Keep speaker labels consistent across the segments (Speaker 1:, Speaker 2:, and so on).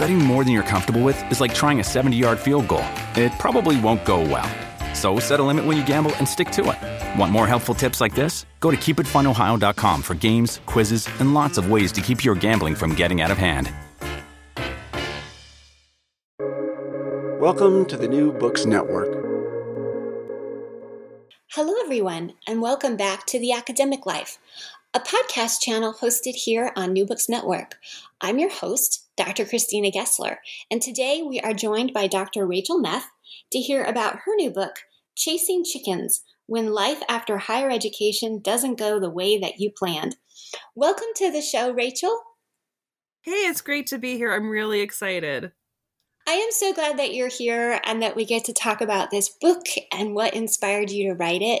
Speaker 1: Betting more than you're comfortable with is like trying a 70 yard field goal. It probably won't go well. So set a limit when you gamble and stick to it. Want more helpful tips like this? Go to keepitfunohio.com for games, quizzes, and lots of ways to keep your gambling from getting out of hand.
Speaker 2: Welcome to the New Books Network.
Speaker 3: Hello, everyone, and welcome back to The Academic Life, a podcast channel hosted here on New Books Network. I'm your host, Dr. Christina Gessler, and today we are joined by Dr. Rachel Neff to hear about her new book, Chasing Chickens When Life After Higher Education Doesn't Go the Way That You Planned. Welcome to the show, Rachel.
Speaker 4: Hey, it's great to be here. I'm really excited.
Speaker 3: I am so glad that you're here and that we get to talk about this book and what inspired you to write it.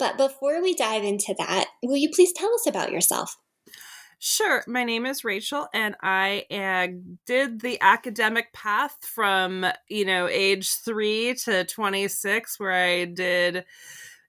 Speaker 3: But before we dive into that, will you please tell us about yourself?
Speaker 4: Sure. My name is Rachel, and I uh, did the academic path from, you know, age three to 26, where I did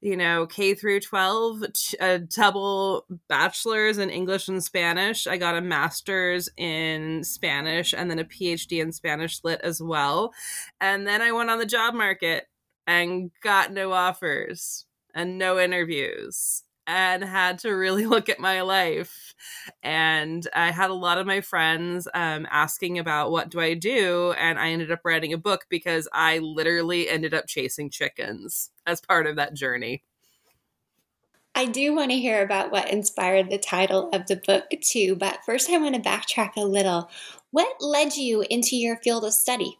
Speaker 4: you know, K through 12, a double bachelor's in English and Spanish. I got a master's in Spanish and then a PhD in Spanish lit as well. And then I went on the job market and got no offers and no interviews and had to really look at my life. And I had a lot of my friends um, asking about what do I do, and I ended up writing a book because I literally ended up chasing chickens as part of that journey.
Speaker 3: I do want to hear about what inspired the title of the book too, but first I want to backtrack a little. What led you into your field of study?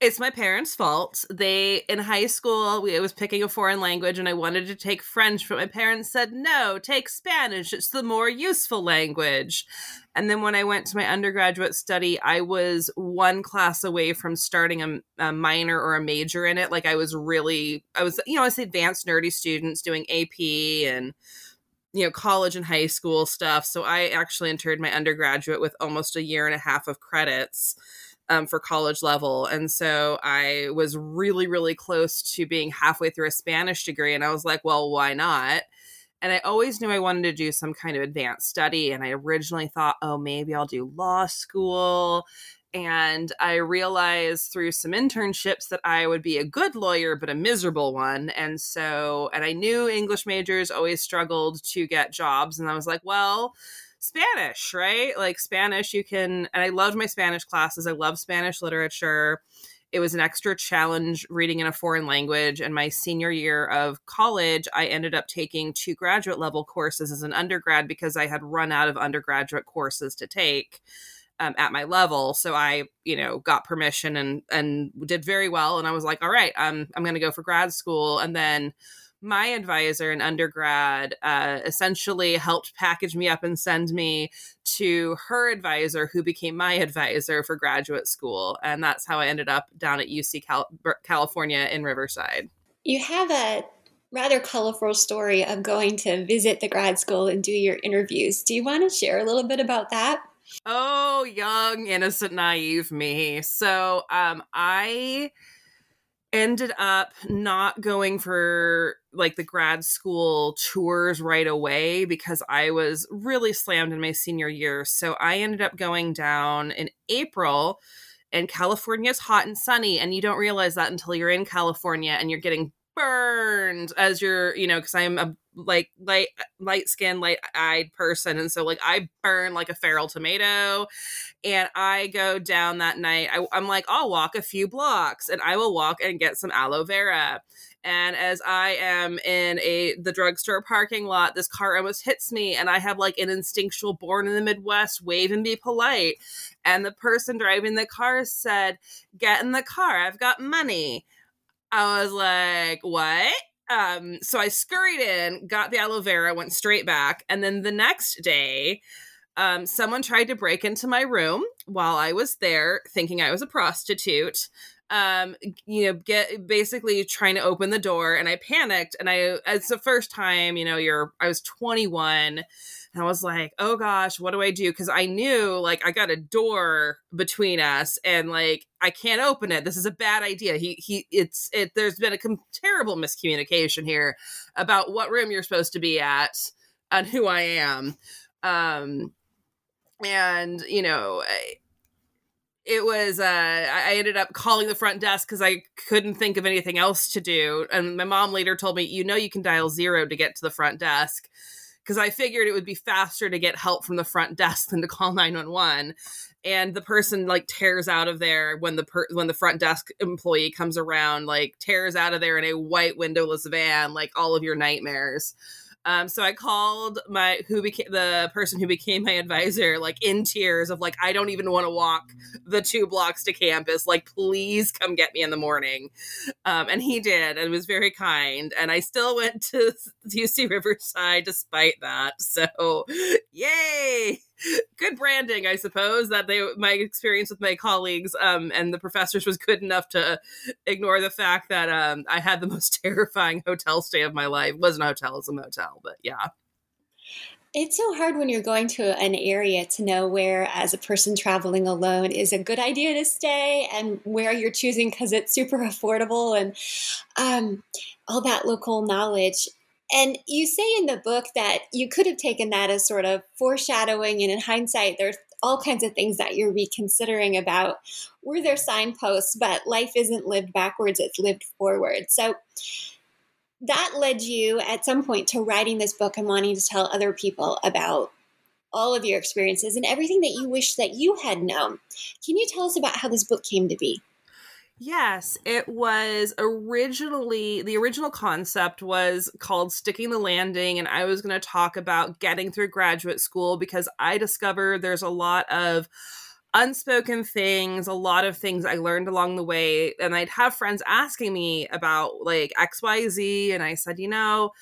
Speaker 4: It's my parents' fault. They in high school, we, I was picking a foreign language, and I wanted to take French, but my parents said no, take Spanish. It's the more useful language. And then when I went to my undergraduate study, I was one class away from starting a, a minor or a major in it. Like I was really, I was, you know, I was advanced nerdy students doing AP and you know college and high school stuff. So I actually entered my undergraduate with almost a year and a half of credits um, for college level. And so I was really, really close to being halfway through a Spanish degree. And I was like, well, why not? And I always knew I wanted to do some kind of advanced study. And I originally thought, oh, maybe I'll do law school. And I realized through some internships that I would be a good lawyer, but a miserable one. And so, and I knew English majors always struggled to get jobs. And I was like, well, Spanish, right? Like Spanish, you can, and I loved my Spanish classes. I love Spanish literature. It was an extra challenge reading in a foreign language. And my senior year of college, I ended up taking two graduate level courses as an undergrad because I had run out of undergraduate courses to take. Um, at my level. So I, you know, got permission and and did very well. And I was like, all right, I'm I'm going to go for grad school. And then my advisor in undergrad uh, essentially helped package me up and send me to her advisor, who became my advisor for graduate school. And that's how I ended up down at UC Cal- California in Riverside.
Speaker 3: You have a rather colorful story of going to visit the grad school and do your interviews. Do you want to share a little bit about that?
Speaker 4: Oh, young, innocent, naive me. So, um, I ended up not going for like the grad school tours right away because I was really slammed in my senior year. So I ended up going down in April and California is hot and sunny and you don't realize that until you're in California and you're getting burned as you're, you know, because I'm a like light light skinned, light eyed person. And so like I burn like a feral tomato. And I go down that night. I, I'm like, I'll walk a few blocks and I will walk and get some aloe vera. And as I am in a the drugstore parking lot, this car almost hits me, and I have like an instinctual born in the Midwest wave and be polite. And the person driving the car said, Get in the car, I've got money. I was like, What? Um, so I scurried in, got the aloe vera, went straight back, and then the next day, um, someone tried to break into my room while I was there, thinking I was a prostitute um you know get basically trying to open the door and i panicked and i it's the first time you know you're i was 21 and i was like oh gosh what do i do? Because i knew like i got a door between us and like i can't open it. This is a bad idea. He he it's it there's been a com- terrible miscommunication here about what room you're supposed to be at and who i am. Um and you know I, it was uh i ended up calling the front desk because i couldn't think of anything else to do. And my mom later told me you know you can dial zero to get to the front desk. Because i figured it would be faster to get help from the front desk than to call 911 and the person like tears out of there when the per- when the front desk employee comes around like tears out of there in a white windowless van like all of your nightmares um, so I called my who became the person who became my advisor, like in tears of like, I don't even want to walk the two blocks to campus. Like, please come get me in the morning. Um, and he did, and was very kind. And I still went to UC Riverside despite that. So, yay! Good branding, I suppose. That they my experience with my colleagues um, and the professors was good enough to ignore the fact that um, I had the most terrifying hotel stay of my life. It wasn't a hotel, it was a motel, but yeah.
Speaker 3: It's so hard when you're going to an area to know where, as a person traveling alone, is a good idea to stay and where you're choosing because it's super affordable and um, all that local knowledge. And you say in the book that you could have taken that as sort of foreshadowing, and in hindsight, there's all kinds of things that you're reconsidering about were there signposts, but life isn't lived backwards, it's lived forward. So that led you at some point to writing this book and wanting to tell other people about all of your experiences and everything that you wish that you had known. Can you tell us about how this book came to be?
Speaker 4: Yes, it was originally the original concept was called Sticking the Landing, and I was going to talk about getting through graduate school because I discovered there's a lot of unspoken things, a lot of things I learned along the way. And I'd have friends asking me about like XYZ, and I said, you know,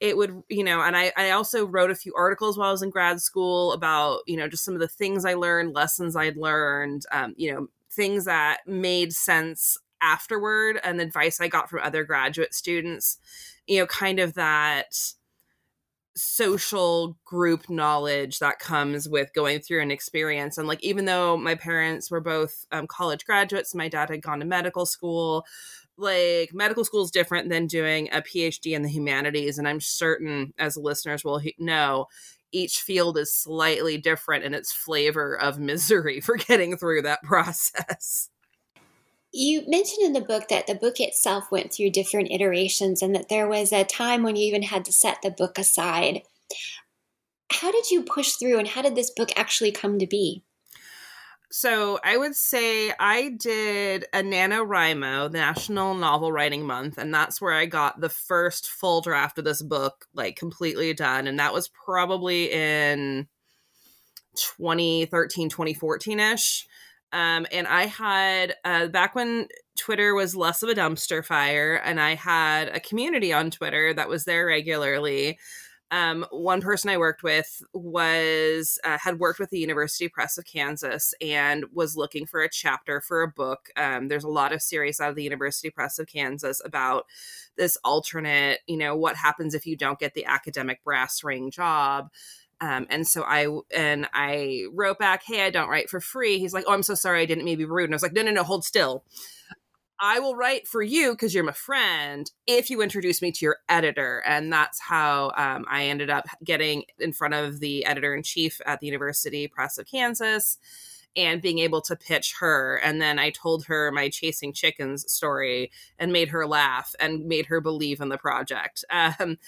Speaker 4: it would you know and I, I also wrote a few articles while i was in grad school about you know just some of the things i learned lessons i'd learned um, you know things that made sense afterward and advice I got from other graduate students, you know, kind of that social group knowledge that comes with going through an experience. And like, even though my parents were both um, college graduates, my dad had gone to medical school. Like, medical school is different than doing a PhD in the humanities. And I'm certain, as listeners will know, each field is slightly different in its flavor of misery for getting through that process.
Speaker 3: You mentioned in the book that the book itself went through different iterations and that there was a time when you even had to set the book aside. How did you push through and how did this book actually come to be?
Speaker 4: So I would say I did a NaNoWriMo, National Novel Writing Month, and that's where I got the first full draft of this book, like completely done. And that was probably in 2013, 2014 ish. Um, and I had, uh, back when Twitter was less of a dumpster fire, and I had a community on Twitter that was there regularly um, one person I worked with was uh, had worked with the University Press of Kansas and was looking for a chapter for a book. Um, there's a lot of series out of the University Press of Kansas about this alternate, you know, what happens if you don't get the academic brass ring job. Um, and so I and I wrote back, "Hey, I don't write for free." He's like, "Oh, I'm so sorry, I didn't mean to be rude." And I was like, "No, no, no, hold still." I will write for you because you're my friend if you introduce me to your editor. And that's how um, I ended up getting in front of the editor in chief at the University Press of Kansas. and being able to pitch her. And then I told her my chasing chickens story and made her laugh and made her believe in the project. Um,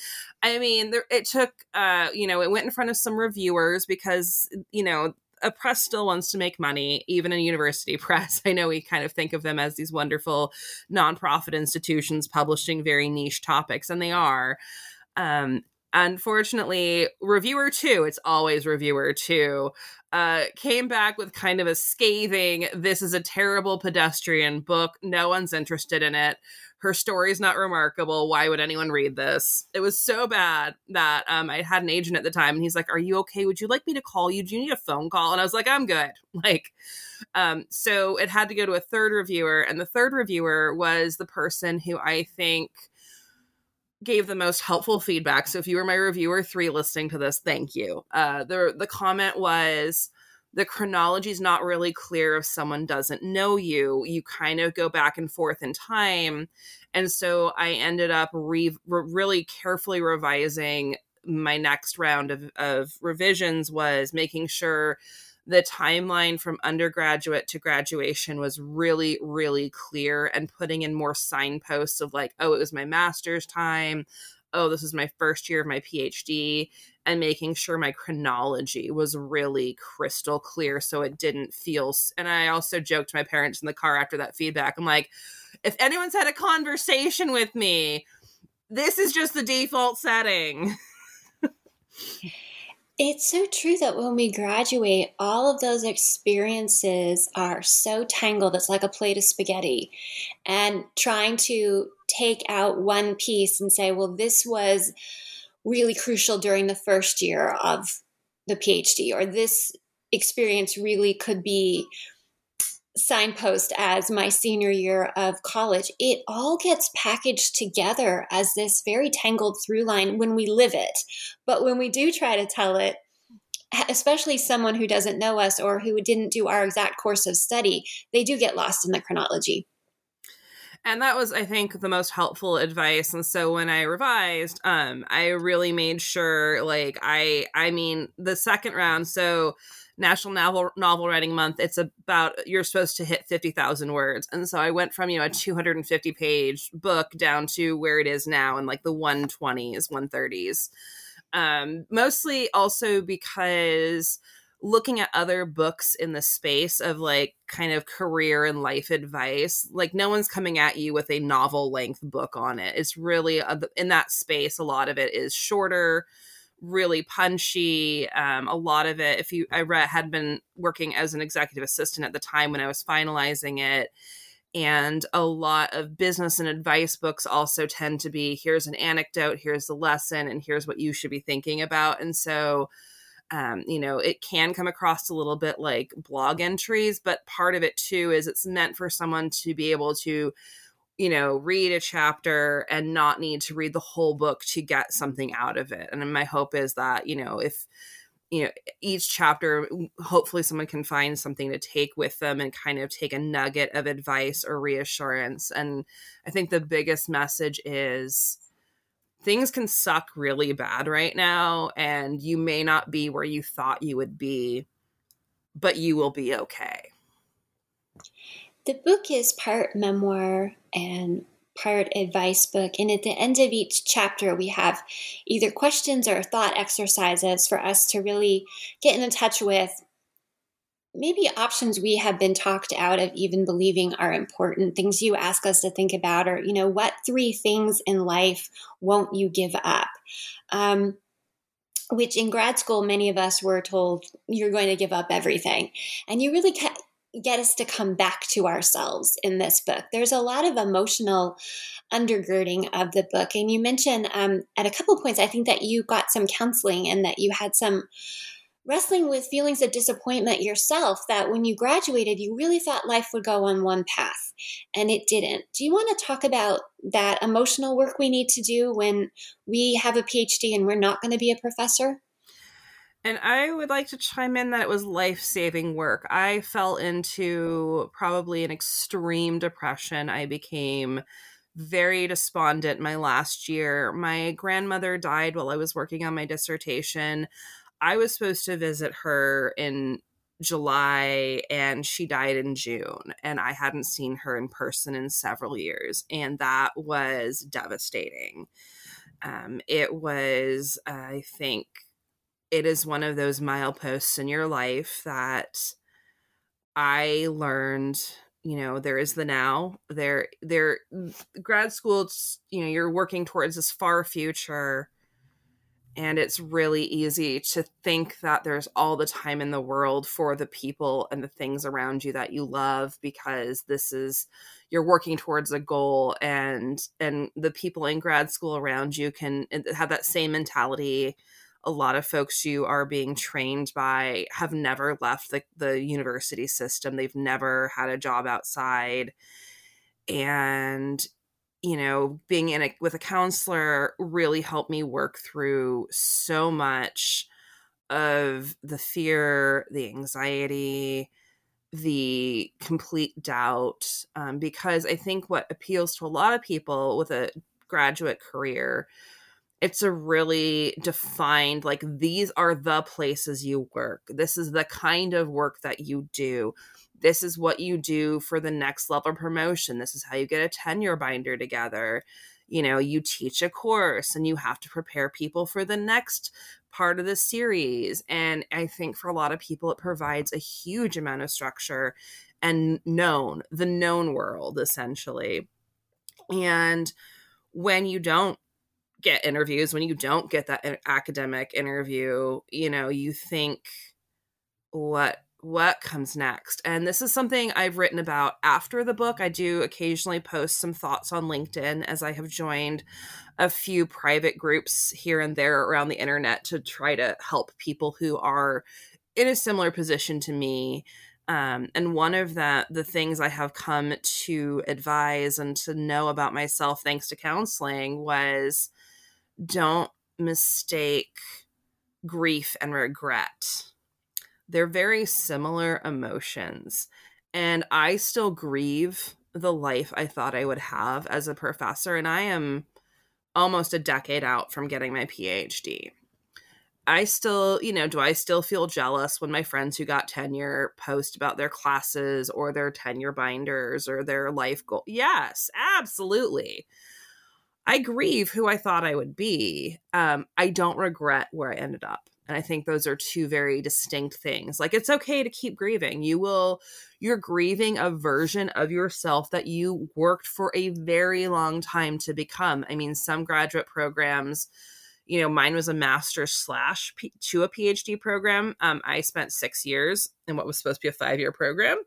Speaker 4: I mean, there, it took, uh, you know, it went in front of some reviewers because, you know, a press still wants to make money, even a university press. I know we kind of think of them as these wonderful nonprofit institutions publishing very niche topics, and they are. Um, unfortunately, reviewer two, it's always reviewer two, uh, came back with kind of a scathing, this is a terrible pedestrian book. No one's interested in it her story's not remarkable. Why would anyone read this? It was so bad that um, I had an agent at the time, and he's like, "Are you okay? Would you like me to call you? Do you need a phone call?" And I was like, "I'm good." Like, um, so it had to go to a third reviewer, and the third reviewer was the person who I think gave the most helpful feedback. So if you were my reviewer three listening to this, thank you. Uh, the the comment was the chronology is not really clear if someone doesn't know you. You kind of go back and forth in time. And so I ended up re- re- really carefully revising my next round of, of revisions was making sure the timeline from undergraduate to graduation was really really clear and putting in more signposts of like oh it was my master's time. Oh this is my first year of my phd and making sure my chronology was really crystal clear so it didn't feel and i also joked to my parents in the car after that feedback. I'm like if anyone's had a conversation with me this is just the default setting
Speaker 3: It's so true that when we graduate, all of those experiences are so tangled. It's like a plate of spaghetti. And trying to take out one piece and say, well, this was really crucial during the first year of the PhD, or this experience really could be signpost as my senior year of college. It all gets packaged together as this very tangled through line when we live it. But when we do try to tell it, especially someone who doesn't know us or who didn't do our exact course of study, they do get lost in the chronology
Speaker 4: and that was i think the most helpful advice and so when i revised um i really made sure like i i mean the second round so national novel novel writing month it's about you're supposed to hit 50,000 words. And so i went from you know a 250 page book down to where it is now in like the 120s 130s um mostly also because looking at other books in the space of like kind of career and life advice like no one's coming at you with a novel length book on it. It's really a, in that space a lot of it is shorter really punchy um, a lot of it if you i read had been working as an executive assistant at the time when i was finalizing it and a lot of business and advice books also tend to be here's an anecdote here's the lesson and here's what you should be thinking about. And so um, you know, it can come across a little bit like blog entries, but part of it too is it's meant for someone to be able to, you know, read a chapter and not need to read the whole book to get something out of it. And my hope is that, you know, if, you know, each chapter, mm, hopefully someone can find something to take with them and kind of take a nugget of advice or reassurance. And I think the biggest message is, things can suck really bad right now and you may not be where you thought you would be but you will be okay
Speaker 3: the book is part memoir and part advice book and at the end of each chapter we have either questions or thought exercises for us to really get in touch with. Maybe options we have been talked out of even believing are important things you ask us to think about or you know what three things in life won't you give up? Um, which in grad school many of us were told you're going to give up everything. And you really get us to come back to ourselves in this book there's a lot of emotional undergirding of the book and you mentioned um, at a couple points i think that you got some counseling and that you had some wrestling with feelings of disappointment yourself that when you graduated, you really thought life would go on one path and it didn't. Do you want to talk about that emotional work we need to do when we have a PhD and we're not going to be a professor?
Speaker 4: And I would like to chime in that it was life saving work. I fell into probably an extreme depression. I became very despondent my last year. My grandmother died while I was working on my dissertation. I was supposed to visit her in July and she died in June and I hadn't seen her in person in several years and that was devastating. Um, it was I think it is one of those mileposts in your life that I learned you know there is the now there there grad school you know you're working towards this far future and it's really easy to think that there's all the time in the world for the people and the things around you that you love because this is you're working towards a goal and and the people in grad school around you can have that same mentality a lot of folks you are being trained by have never left the, the university system. They've never had a job outside. And you know being in a with a counselor really helped me work through so much of the fear the anxiety the complete doubt um, because i think what appeals to a lot of people with a graduate career it's a really defined like these are the places you work. This is the kind of work that you do. This is what you do for the next level promotion. This is how you get a tenure binder together. You know you teach a course and you have to prepare people for the next part of the series. And i think for a lot of people it provides a huge amount of structure and known the known world essentially. And when you don't get interviews when you don't get that academic interview you know you think what what comes next. And this is something i've written about after the book. I do occasionally post some thoughts on linkedin as i have joined a few private groups here and there around the internet to try to help people who are in a similar position to me. Um, and one of the the things I have come to advise and to know about myself, thanks to counseling, was don't mistake grief and regret. They're very similar emotions. And I still grieve the life I thought I would have as a professor. And I am almost a decade out from getting my PhD. I still, you know, do I still feel jealous when my friends who got tenure post about their classes or their tenure binders or their life goal? Yes, absolutely. I grieve who I thought I would be. Um, I don't regret where I ended up. And I think those are two very distinct things. Like it's okay to keep grieving. You will you're grieving a version of yourself that you worked for a very long time to become. I mean, some graduate programs, you know, mine was a master's slash P- to a PhD program. Um, I spent six years in what was supposed to be a five year program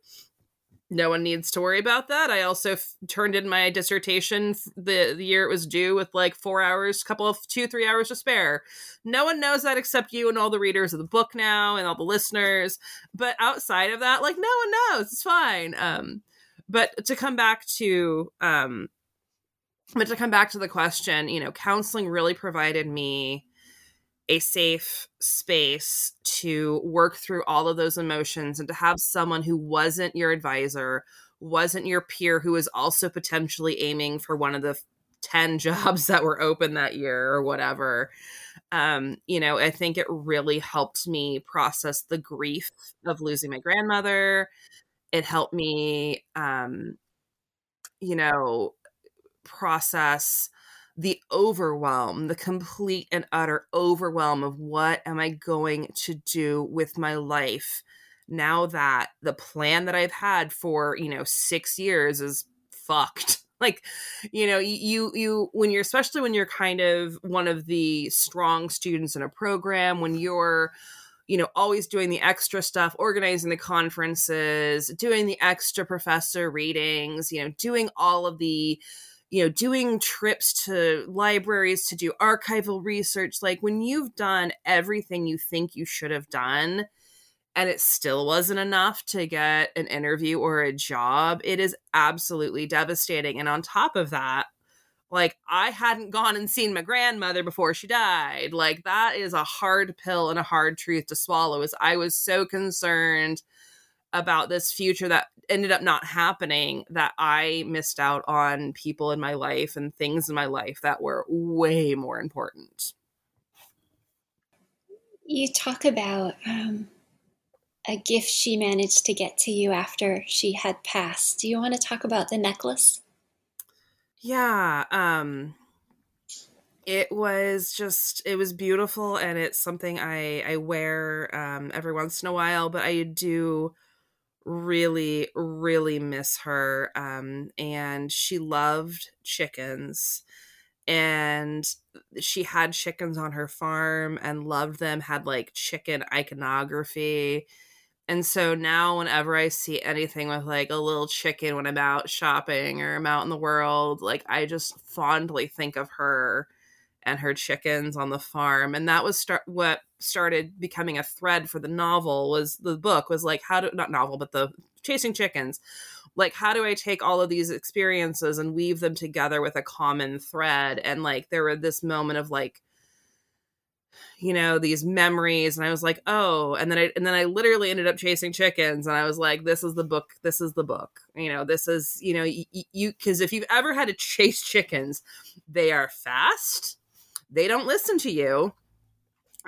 Speaker 4: no one needs to worry about that. I also f- turned in my dissertation the, the year it was due with like four hours, couple of two, three hours to spare. No one knows that except you and all the readers of the book now and all the listeners. But outside of that, like no one knows. It's fine. Um, but to come back to, um, but to come back to the question, you know, counseling really provided me a safe space to work through all of those emotions and to have someone who wasn't your advisor, wasn't your peer, who was also potentially aiming for one of the 10 jobs that were open that year or whatever. Um, you know, I think it really helped me process the grief of losing my grandmother. It helped me, um, you know, process the overwhelm, the complete and utter overwhelm of what am I going to do with my life now that the plan that I've had for, you know, 6 years is fucked. Like, you know, you you when you're especially when you're kind of one of the strong students in a program, when you're you know, always doing the extra stuff, organizing the conferences, doing the extra professor readings, you know, doing all of the you know doing trips to libraries to do archival research like when you've done everything you think you should have done and it still wasn't enough to get an interview or a job it is absolutely devastating and on top of that like i hadn't gone and seen my grandmother before she died like that is a hard pill and a hard truth to swallow is i was so concerned about this future that ended up not happening that I missed out on people in my life and things in my life that were way more important.
Speaker 3: You talk about um, a gift she managed to get to you after she had passed. Do you want to talk about the necklace?
Speaker 4: Yeah, um it was just it was beautiful and it's something I I wear um every once in a while, but I do really really miss her um and she loved chickens and she had chickens on her farm and loved them had like chicken iconography and so now whenever i see anything with like a little chicken when i'm out shopping or i'm out in the world like i just fondly think of her and her chickens on the farm and that was start what started becoming a thread for the novel was the book was like how to not novel but the chasing chickens. Like how do i take all of these experiences and weave them together with a common thread? And like there were this moment of like you know these memories and i was like oh and then i and then i literally ended up chasing chickens and i was like this is the book this is the book you know this is you know you because if you've ever had to chase chickens they are fast they don't listen to you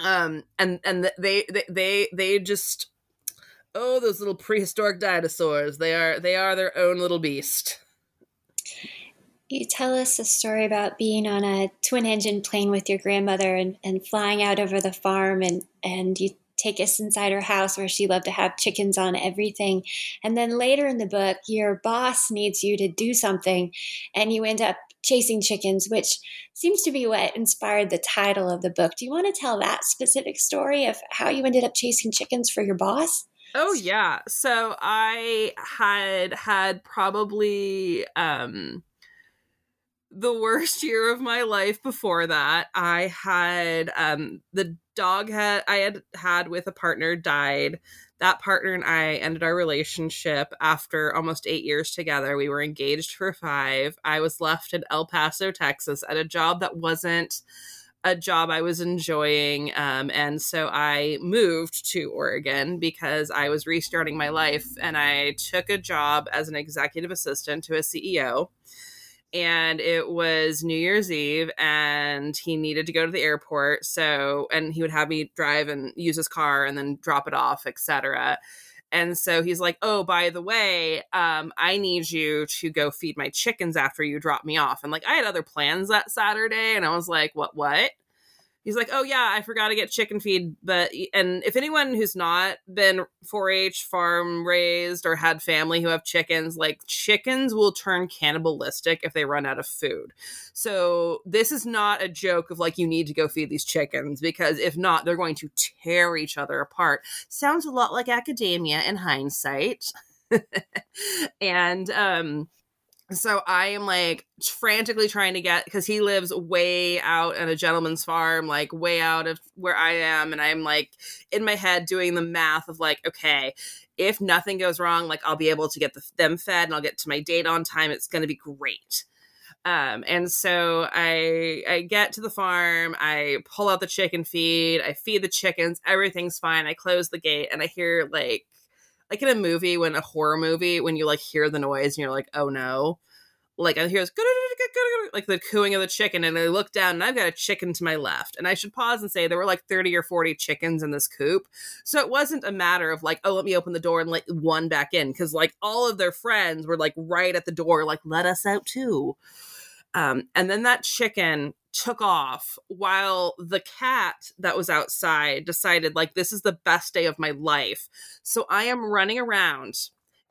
Speaker 4: um and and they they they, they just oh those little prehistoric dinosaurs. They are they are their own little beast.
Speaker 3: You tell us a story about being on a twin engine plane with your grandmother and, and flying out over the farm and and you take us inside her house where she loved to have chickens on everything. And then later in the book your boss needs you to do something and you end up chasing chickens which seems to be what inspired the title of the book do you want to tell that specific story of how you ended up chasing chickens for your boss
Speaker 4: Oh yeah. So I had had probably um the worst year of my life before that. I had um the dog had I had had with a partner died. That partner and I ended our relationship after almost 8 years together. We were engaged for 5. I was left in El Paso, Texas at a job that wasn't a job I was enjoying. Um, and so I moved to Oregon because I was restarting my life. And I took a job as an executive assistant to a CEO. And it was New Year's Eve, and he needed to go to the airport. So, and he would have me drive and use his car and then drop it off, etc. And so he's like, "Oh, by the way, um, I need you to go feed my chickens after you drop me off." And like, I had other plans that Saturday, and I was like, "What? What?" He's like, "Oh yeah, I forgot to get chicken feed." But and if anyone who's not been 4-H farm raised or had family who have chickens, like chickens will turn cannibalistic if they run out of food. So this is not a joke of like you need to go feed these chickens because if not, they're going to tear each other apart. Sounds a lot like academia in hindsight. and um so I am like frantically trying to get because he lives way out at a gentleman's farm, like way out of where I am, and I'm like in my head doing the math of like, okay, if nothing goes wrong, like I'll be able to get the, them fed and I'll get to my date on time. It's going to be great. Um, and so I I get to the farm, I pull out the chicken feed, I feed the chickens, everything's fine. I close the gate, and I hear like like in a movie when a horror movie when you like hear the noise and you're like oh no. Like I hear this like the cooing of the chicken and I look down and I've got a chicken to my left and I should pause and say there were like 30 or 40 chickens in this coop. So it wasn't a matter of like oh let me open the door and let one back in because like all of their friends were like right at the door like let us out too. Um, and then that chicken took off while the cat that was outside decided like this is the best day of my life. So i am running around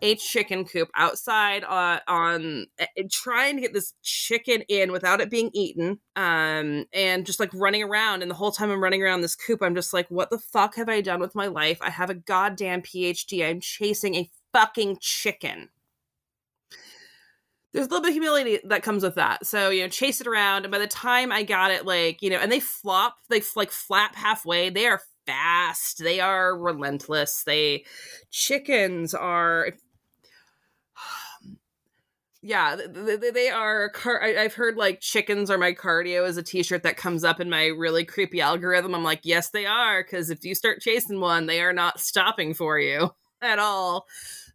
Speaker 4: a chicken coop outside uh, on uh, trying to get this chicken in without it being eaten um and just like running around. And the whole time i'm running around this coop i'm just like what the fuck have i done with my life? I have a goddamn phd i'm chasing a fucking chicken there's a little bit of humility that comes with that. So, you know, chase it around. And by the time I got it, like, you know, and they flop, they like flap halfway. They are fast. They are relentless. They, chickens are, yeah, they, are. Car- I, have heard like chickens are my cardio as a T-shirt that comes up in my really creepy algorithm. I'm like, yes, they are, because if you start chasing one, they are not stopping for you at all.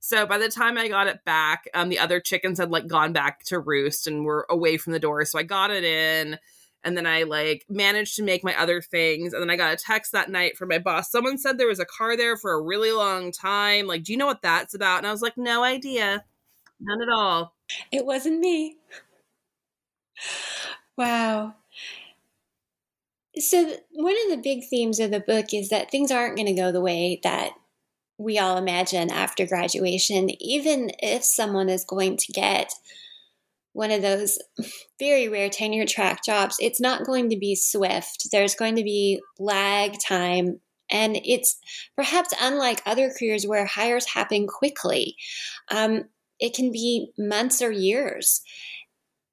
Speaker 4: So by the time I got it back, um, the other chickens had like gone back to roost and were away from the door. So I got it in and then I like managed to make my other things. And then I got a text that night from my boss. Someone said there was a car there for a really long time. Like, do you know what that's about? And I was like, no idea. None at all.
Speaker 3: It wasn't me. Wow. So, one of the big themes of the book is that things aren't going to go the way that we all imagine after graduation, even if someone is going to get one of those very rare tenure track jobs, it's not going to be swift. There's going to be lag time. And it's perhaps unlike other careers where hires happen quickly. Um, it can be months or years.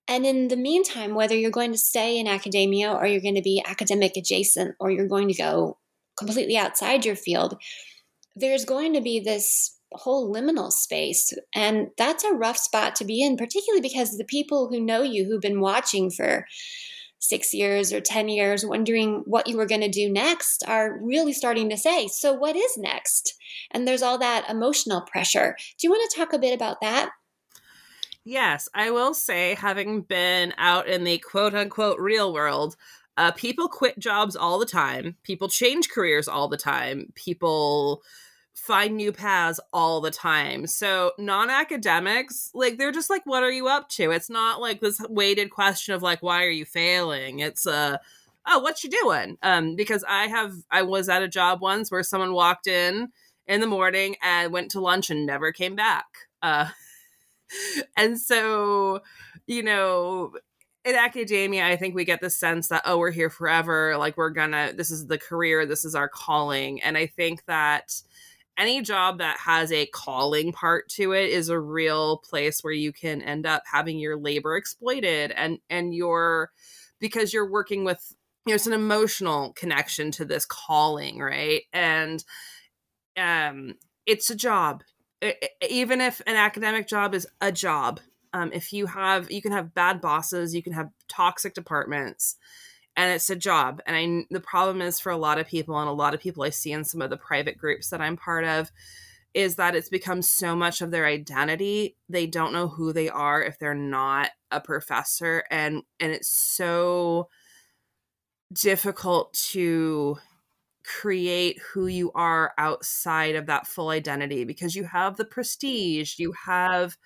Speaker 3: And in the meantime, whether you're going to stay in academia or you're going to be academic adjacent or you're going to go completely outside your field, there's going to be this whole liminal space. And that's a rough spot to be in, particularly because the people who know you, who've been watching for six years or 10 years, wondering what you were going to do next, are really starting to say, So, what is next? And there's all that emotional pressure. Do you want to talk a bit about that?
Speaker 4: Yes, I will say, having been out in the quote unquote real world, uh, people quit jobs all the time. People change careers all the time. People find new paths all the time. So non-academics, like they're just like, what are you up to? It's not like this weighted question of like, why are you failing? It's a uh, oh, what you doing? Um, because I have I was at a job once where someone walked in in the morning and went to lunch and never came back. Uh, and so, you know, in academia, I think we get the sense that, oh, we're here forever. Like, we're gonna, this is the career, this is our calling. And I think that any job that has a calling part to it is a real place where you can end up having your labor exploited and and your because you're working with you know, it's an emotional connection to this calling right? And um it's a job. It, even if an academic job is a job um if you have you can have bad bosses you can have toxic departments and it's a job. And i the problem is for a lot of people and a lot of people i see in some of the private groups that i'm part of is that it's become so much of their identity. They don't know who they are if they're not a professor. And and it's so difficult to create who you are outside of that full identity because you have the prestige you have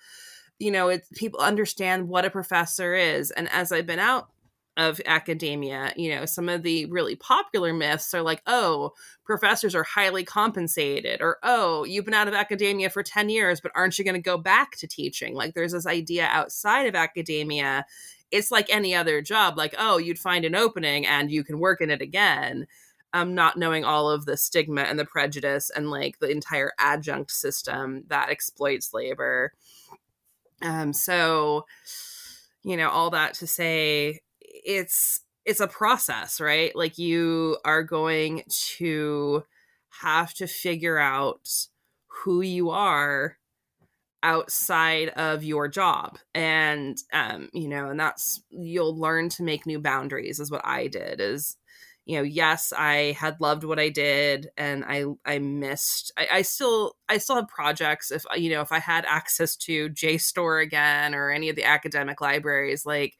Speaker 4: you know it's people understand what a professor is. And as i've been out of academia you know some of the really popular myths are like oh professors are highly compensated or oh you've been out of academia for 10 years but aren't you going to go back to teaching? Like there's this idea outside of academia it's like any other job like oh you'd find an opening and you can work in it again um not knowing all of the stigma and the prejudice and like the entire adjunct system that exploits labor. Um so you know all that to say it's it's a process, right? Like you are going to have to figure out who you are outside of your job and um you know and that's you'll learn to make new boundaries is what i did is you know yes i had loved what i did and i i missed I, I, still i still have projects if you know if i had access to jstor again or any of the academic libraries like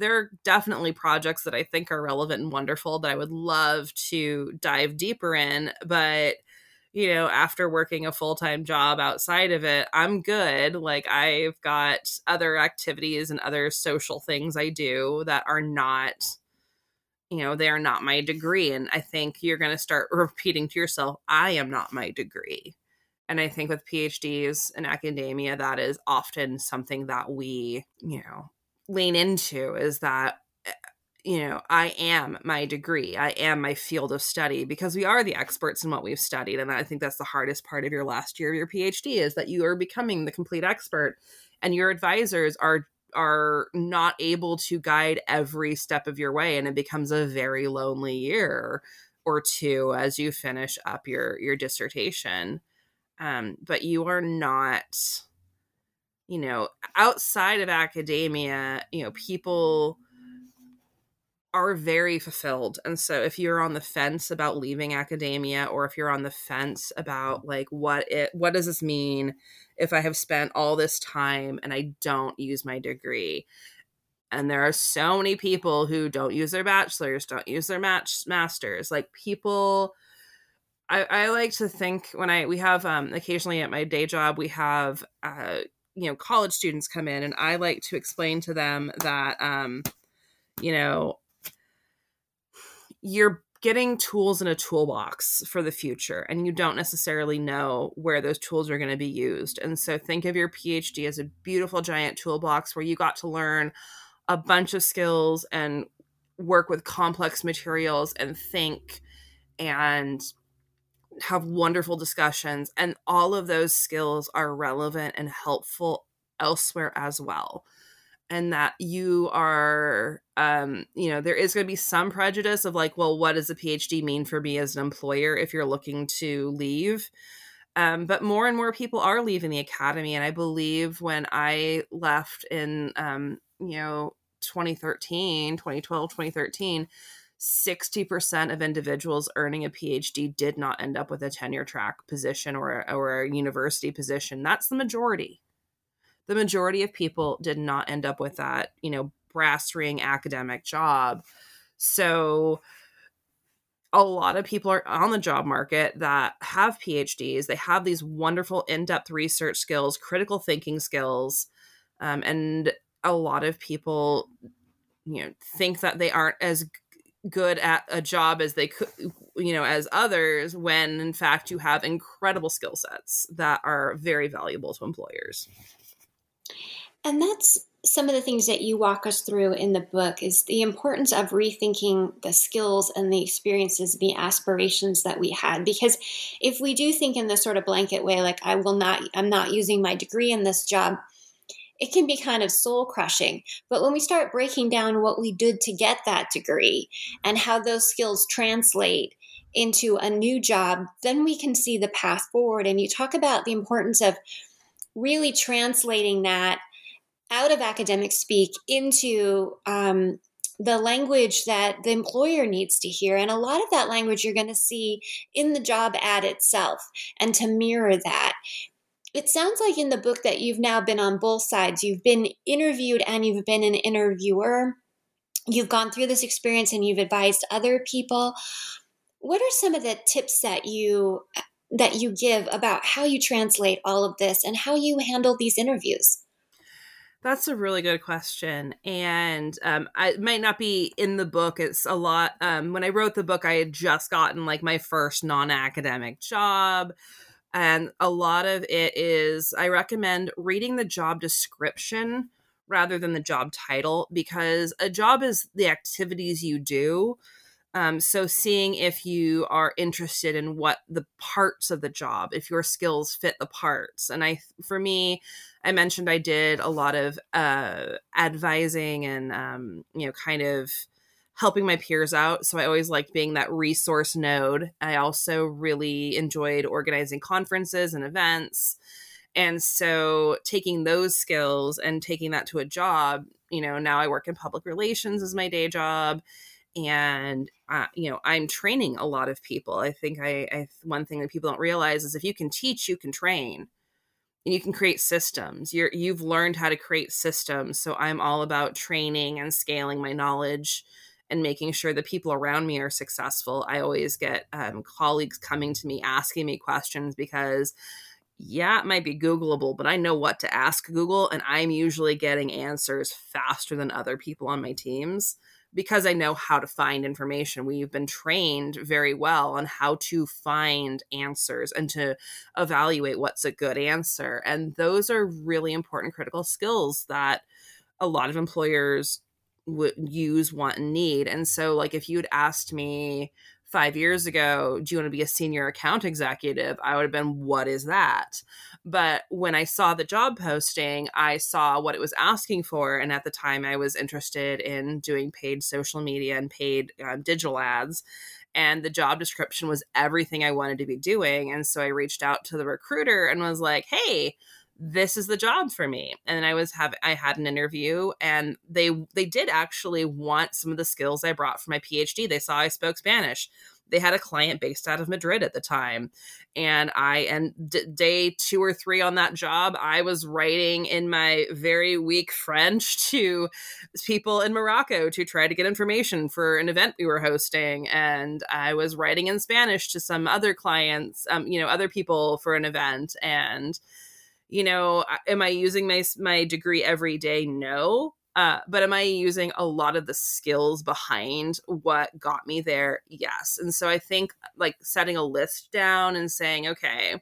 Speaker 4: there are definitely projects that I think are relevant and wonderful that I would love to dive deeper in. But, you know, after working a full time job outside of it, I'm good. Like, I've got other activities and other social things I do that are not, you know, they are not my degree. And I think you're going to start repeating to yourself, I am not my degree. And I think with PhDs in academia, that is often something that we, you know, lean into is that eh, you know i am my degree i am my field of study because we are the experts in what we've studied and i think that's the hardest part of your last year of your phd is that you are becoming the complete expert and your advisors are are not able to guide every step of your way and it becomes a very lonely year or two as you finish up your your dissertation. Um, but you are not you know, outside of academia, you know, people are very fulfilled. And so if you're on the fence about leaving academia or if you're on the fence about like what it what does this mean if I have spent all this time and I don't use my degree? and there are so many people who don't use their bachelors, don't use their match masters. Like people I, I like to think when I we have um occasionally at my day job we have uh you know college students come in and I like to explain to them that um you know you're getting tools in a toolbox for the future and you don't necessarily know where those tools are going to be used. And so think of your PhD as a beautiful giant toolbox where you got to learn a bunch of skills and work with complex materials and think and have wonderful discussions and all of those skills are relevant and helpful elsewhere as well. And that you are um you know there is going to be some prejudice of like well what does a phd mean for me as an employer if you're looking to leave? Um, but more and more people are leaving the academy and i believe when i left in um, you know 2013 2012 2013 60% of individuals earning a phd did not end up with a tenure track position or, or a university position. That's the majority. The majority of people did not end up with that you know brass ring academic job. So a lot of people are on the job market that have phds they have these wonderful in-depth research skills critical thinking skills um, and a lot of people you know think that they aren't as good at a job as they could you know as others when in fact you have incredible skill sets that are very valuable to employers.
Speaker 3: And that's some of the things that you walk us through in the book is the importance of rethinking the skills and the experiences the aspirations that we had. Because if we do think in this sort of blanket way like i will not i'm not using my degree in this job it can be kind of soul crushing. But when we start breaking down what we did to get that degree and how those skills translate into a new job, then we can see the path forward. And you talk about the importance of really translating that out of academic speak into um, the language that the employer needs to hear. And a lot of that language you're going to see in the job ad itself. And to mirror that, it sounds like in the book that you've now been on both sides. You've been interviewed and you've been an interviewer. You've gone through this experience and you've advised other people. What are some of the tips that you that you give about how you translate all of this and how you handle these interviews?
Speaker 4: That's a really good question. And um, I, might not be in the book. It's a lot. Um, when I wrote the book, I had just gotten like my first non academic job and a lot of it is i recommend reading the job description rather than the job title because a job is the activities you do um, so seeing if you are interested in what the parts of the job if your skills fit the parts and i for me i mentioned i did a lot of uh, advising and um, you know kind of helping my peers out. So I always liked being that resource node. I also really enjoyed organizing conferences and events. And so taking those skills and taking that to a job, you know, now I work in public relations as my day job. And, uh, you know, I'm training a lot of people. I think I, I, one thing that people don't realize is if you can teach, you can train and you can create systems. You're, you've learned how to create systems. So I'm all about training and scaling my knowledge and making sure the people around me are successful. I always get um, colleagues coming to me asking me questions because, yeah, it might be Googleable, but I know what to ask Google, and I'm usually getting answers faster than other people on my teams because I know how to find information. We've been trained very well on how to find answers and to evaluate what's a good answer. And those are really important critical skills that a lot of employers would use, want, and need. And so, like, if you'd asked me five years ago, do you want to be a senior account executive? I would have been, what is that? But when I saw the job posting, I saw what it was asking for. And at the time, I was interested in doing paid social media and paid uh, digital ads. And the job description was everything I wanted to be doing. And so I reached out to the recruiter and was like, hey, this is the job for me and i was have i had an interview and they they did actually want some of the skills i brought for my phd they saw i spoke spanish they had a client based out of Madrid at the time. And I, and d- day two or three on that job, I was writing in my very weak French to people in Morocco to try to get information for an event we were hosting. And I was writing in Spanish to some other clients, um, you know, other people for an event. And, you know, am I using my my degree every day? No, uh, but am I using a lot of the skills behind what got me there? Yes. And so I think like setting a list down and saying, okay,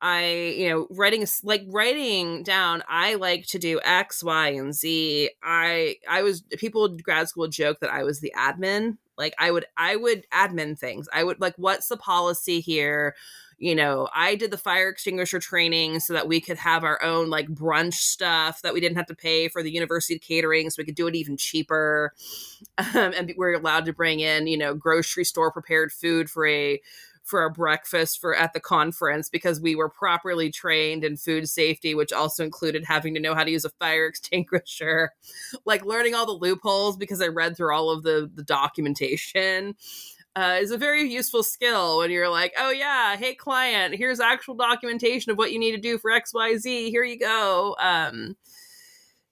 Speaker 4: I, you know, writing like writing down, I like to do X, Y, and Z. I, I was, people in grad school joke that I was the admin. Like I would, I would admin things. I would like, what's the policy here? You know, I did the fire extinguisher training so that we could have our own like brunch stuff that we didn't have to pay for the university catering, so we could do it even cheaper. Um, and we're allowed to bring in, you know, grocery store prepared food for a for a breakfast for at the conference because we were properly trained in food safety, which also included having to know how to use a fire extinguisher, like learning all the loopholes because I read through all of the the documentation uh, is a very useful skill when you're like, oh yeah, hey client, here's actual documentation of what you need to do for X Y Z. Here you go. Um,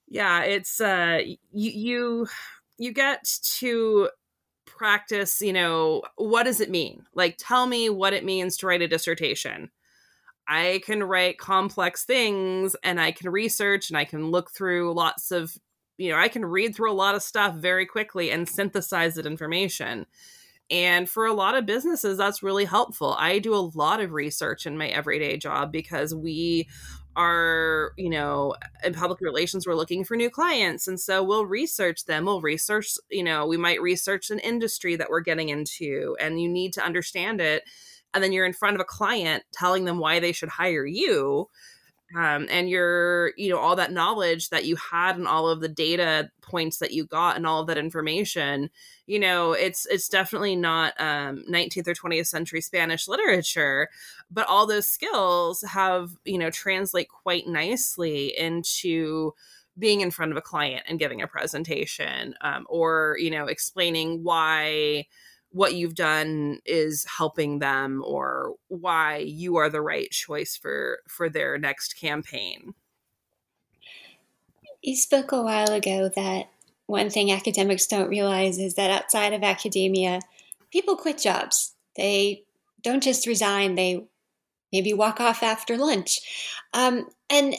Speaker 4: yeah, it's uh, you you you get to practice. You know, what does it mean? Like, tell me what it means to write a dissertation. I can write complex things and I can research and I can look through lots of, you know, I can read through a lot of stuff very quickly and synthesize that information and for a lot of businesses, that's really helpful. I do a lot of research in my everyday job because we are, you know, in public relations, we're looking for new clients. And so we'll research them. We'll research, you know, we might research an industry that we're getting into, and you need to understand it. And then you're in front of a client telling them why they should hire you um, and your you know all that knowledge that you had and all of the data points that you got and all of that information you know it's it's definitely not um, 19th or 20th century spanish literature but all those skills have you know translate quite nicely into being in front of a client and giving a presentation um, or you know explaining why what you've done is helping them or why you are the right choice for for their next campaign.
Speaker 3: You spoke a while ago that one thing academics don't realize is that outside of academia people quit jobs. They don't just resign they maybe walk off after lunch. Um, and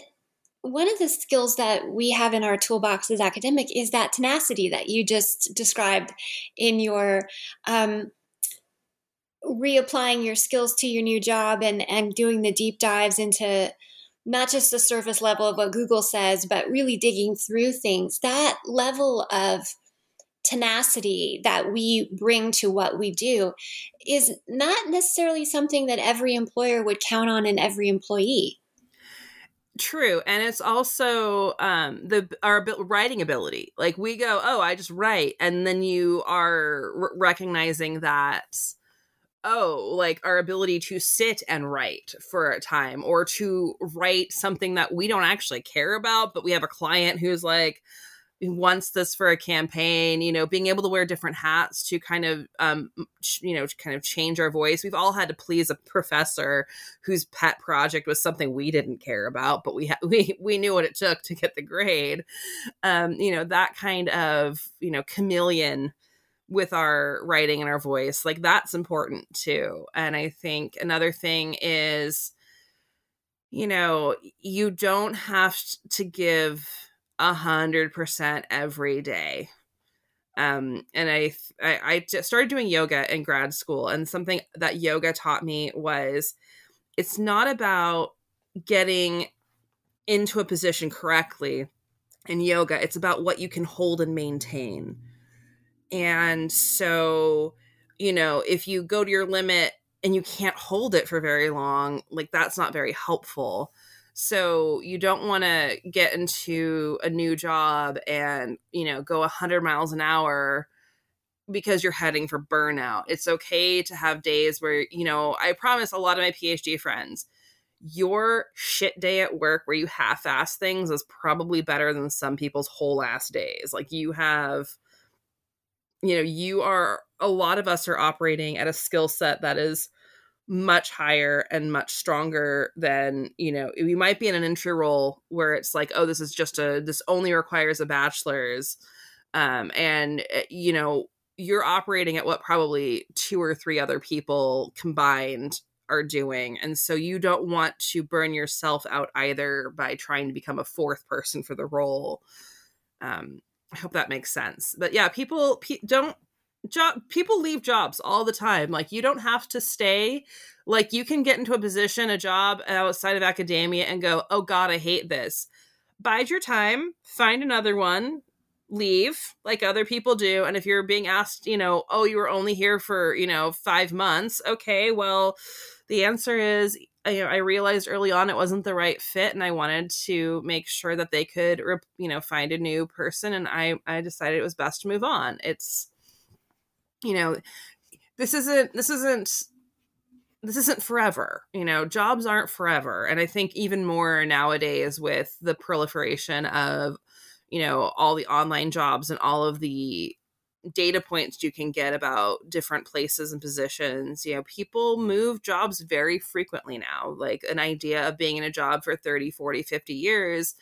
Speaker 3: one of the skills that we have in our toolbox as academic is that tenacity that you just described in your um, reapplying your skills to your new job and and doing the deep dives into not just the surface level of what Google says, but really digging through things. That level of tenacity that we bring to what we do is not necessarily something that every employer would count on in every employee.
Speaker 4: True, and it's also um, the our writing ability. Like we go, oh, I just write, and then you are r- recognizing that, oh, like our ability to sit and write for a time, or to write something that we don't actually care about, but we have a client who's like, wants this for a campaign you know being able to wear different hats to kind of um you know kind of change our voice. We've all had to please a professor whose pet project was something we didn't care about but we ha- we we knew what it took to get the grade. Um you know that kind of you know chameleon with our writing and our voice like that's important too. And i think another thing is you know you don't have to give a hundred percent every day. Um, and I, I, I just started doing yoga in grad school, and something that yoga taught me was it's not about getting into a position correctly in yoga, it's about what you can hold and maintain. And so, you know, if you go to your limit and you can't hold it for very long, like that's not very helpful. So you don't want to get into a new job and, you know, go 100 miles an hour because you're heading for burnout. It's okay to have days where, you know, I promise a lot of my PhD friends, your shit day at work where you half ass things is probably better than some people's whole ass days. Like you have, you know, you are, a lot of us are operating at a skill set that is much higher and much stronger than, you know, you might be in an entry role where it's like, oh, this is just a, this only requires a bachelor's. Um, and, eh, you know, you're operating at what probably two or three other people combined are doing. And so you don't want to burn yourself out either by trying to become a fourth person for the role. Um, I hope that makes sense. But yeah, people pe- don't job people leave jobs all the time. Like you don't have to stay. Like you can get into a position, a job outside of academia and go, "Oh god, I hate this." Bide your time, find another one, leave like other people do and if you're being asked you know oh you were only here for you know five months okay well the answer is you know, I realized early on it wasn't the right fit, and I wanted to make sure that they could, you know, find a new person, and I I decided it was best to move on. It's, you know, this isn't this isn't this isn't forever. You know, jobs aren't forever, and I think even more nowadays with the proliferation of, you know, all the online jobs and all of the data points you can get about different places and positions. You know, people move jobs very frequently now. Like an idea of being in a job for 30, 40, 50 years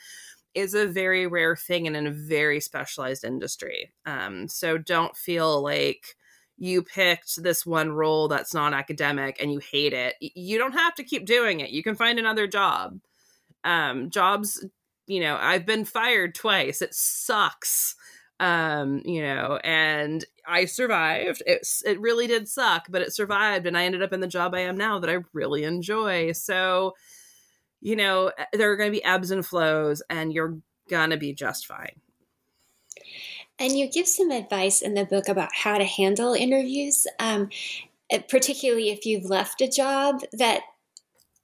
Speaker 4: is a very rare thing and in a very specialized industry. Um, so don't feel like you picked this one role that's non academic and you hate it. You don't have to keep doing it. You can find another job. Um, jobs, you know, I've been fired twice. It sucks um you know and i survived it, it really did suck but it survived and i ended up in the job i am now that i really enjoy so you know eh, there are going to be ebbs and flows and you're gonna be just fine
Speaker 3: and you give some advice in the book about how to handle interviews um, eh, particularly if you've left a job that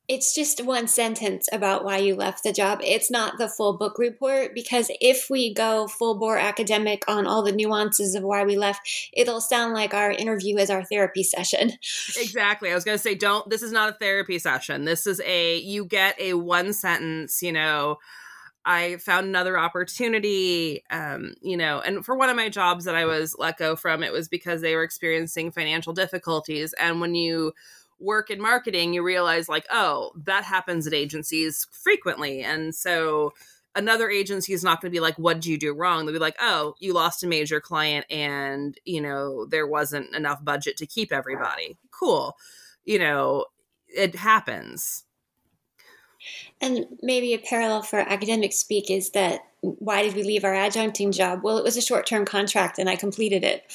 Speaker 3: it's just one sentence about why you left the job. It's not the full book report because if we go full bore academic on all the nuances of why we left, it'll sound like our interview is our therapy session.
Speaker 4: Exactly. I was going to say, don't, this is not a therapy session. This is a, you get a one sentence, you know, I found another opportunity, um, you know, and for one of my jobs that I was let go from, it was because they were experiencing financial difficulties. And when you, work in marketing, you realize like, oh, that happens at agencies frequently. And so another agency is not going to be like, what did you do wrong? They'll be like, oh, you lost a major client and, you know, there wasn't enough budget to keep everybody. Cool. You know, it happens.
Speaker 3: And maybe a parallel for academic speak is that why did we leave our adjuncting job? Well, it was a short term contract and I completed it.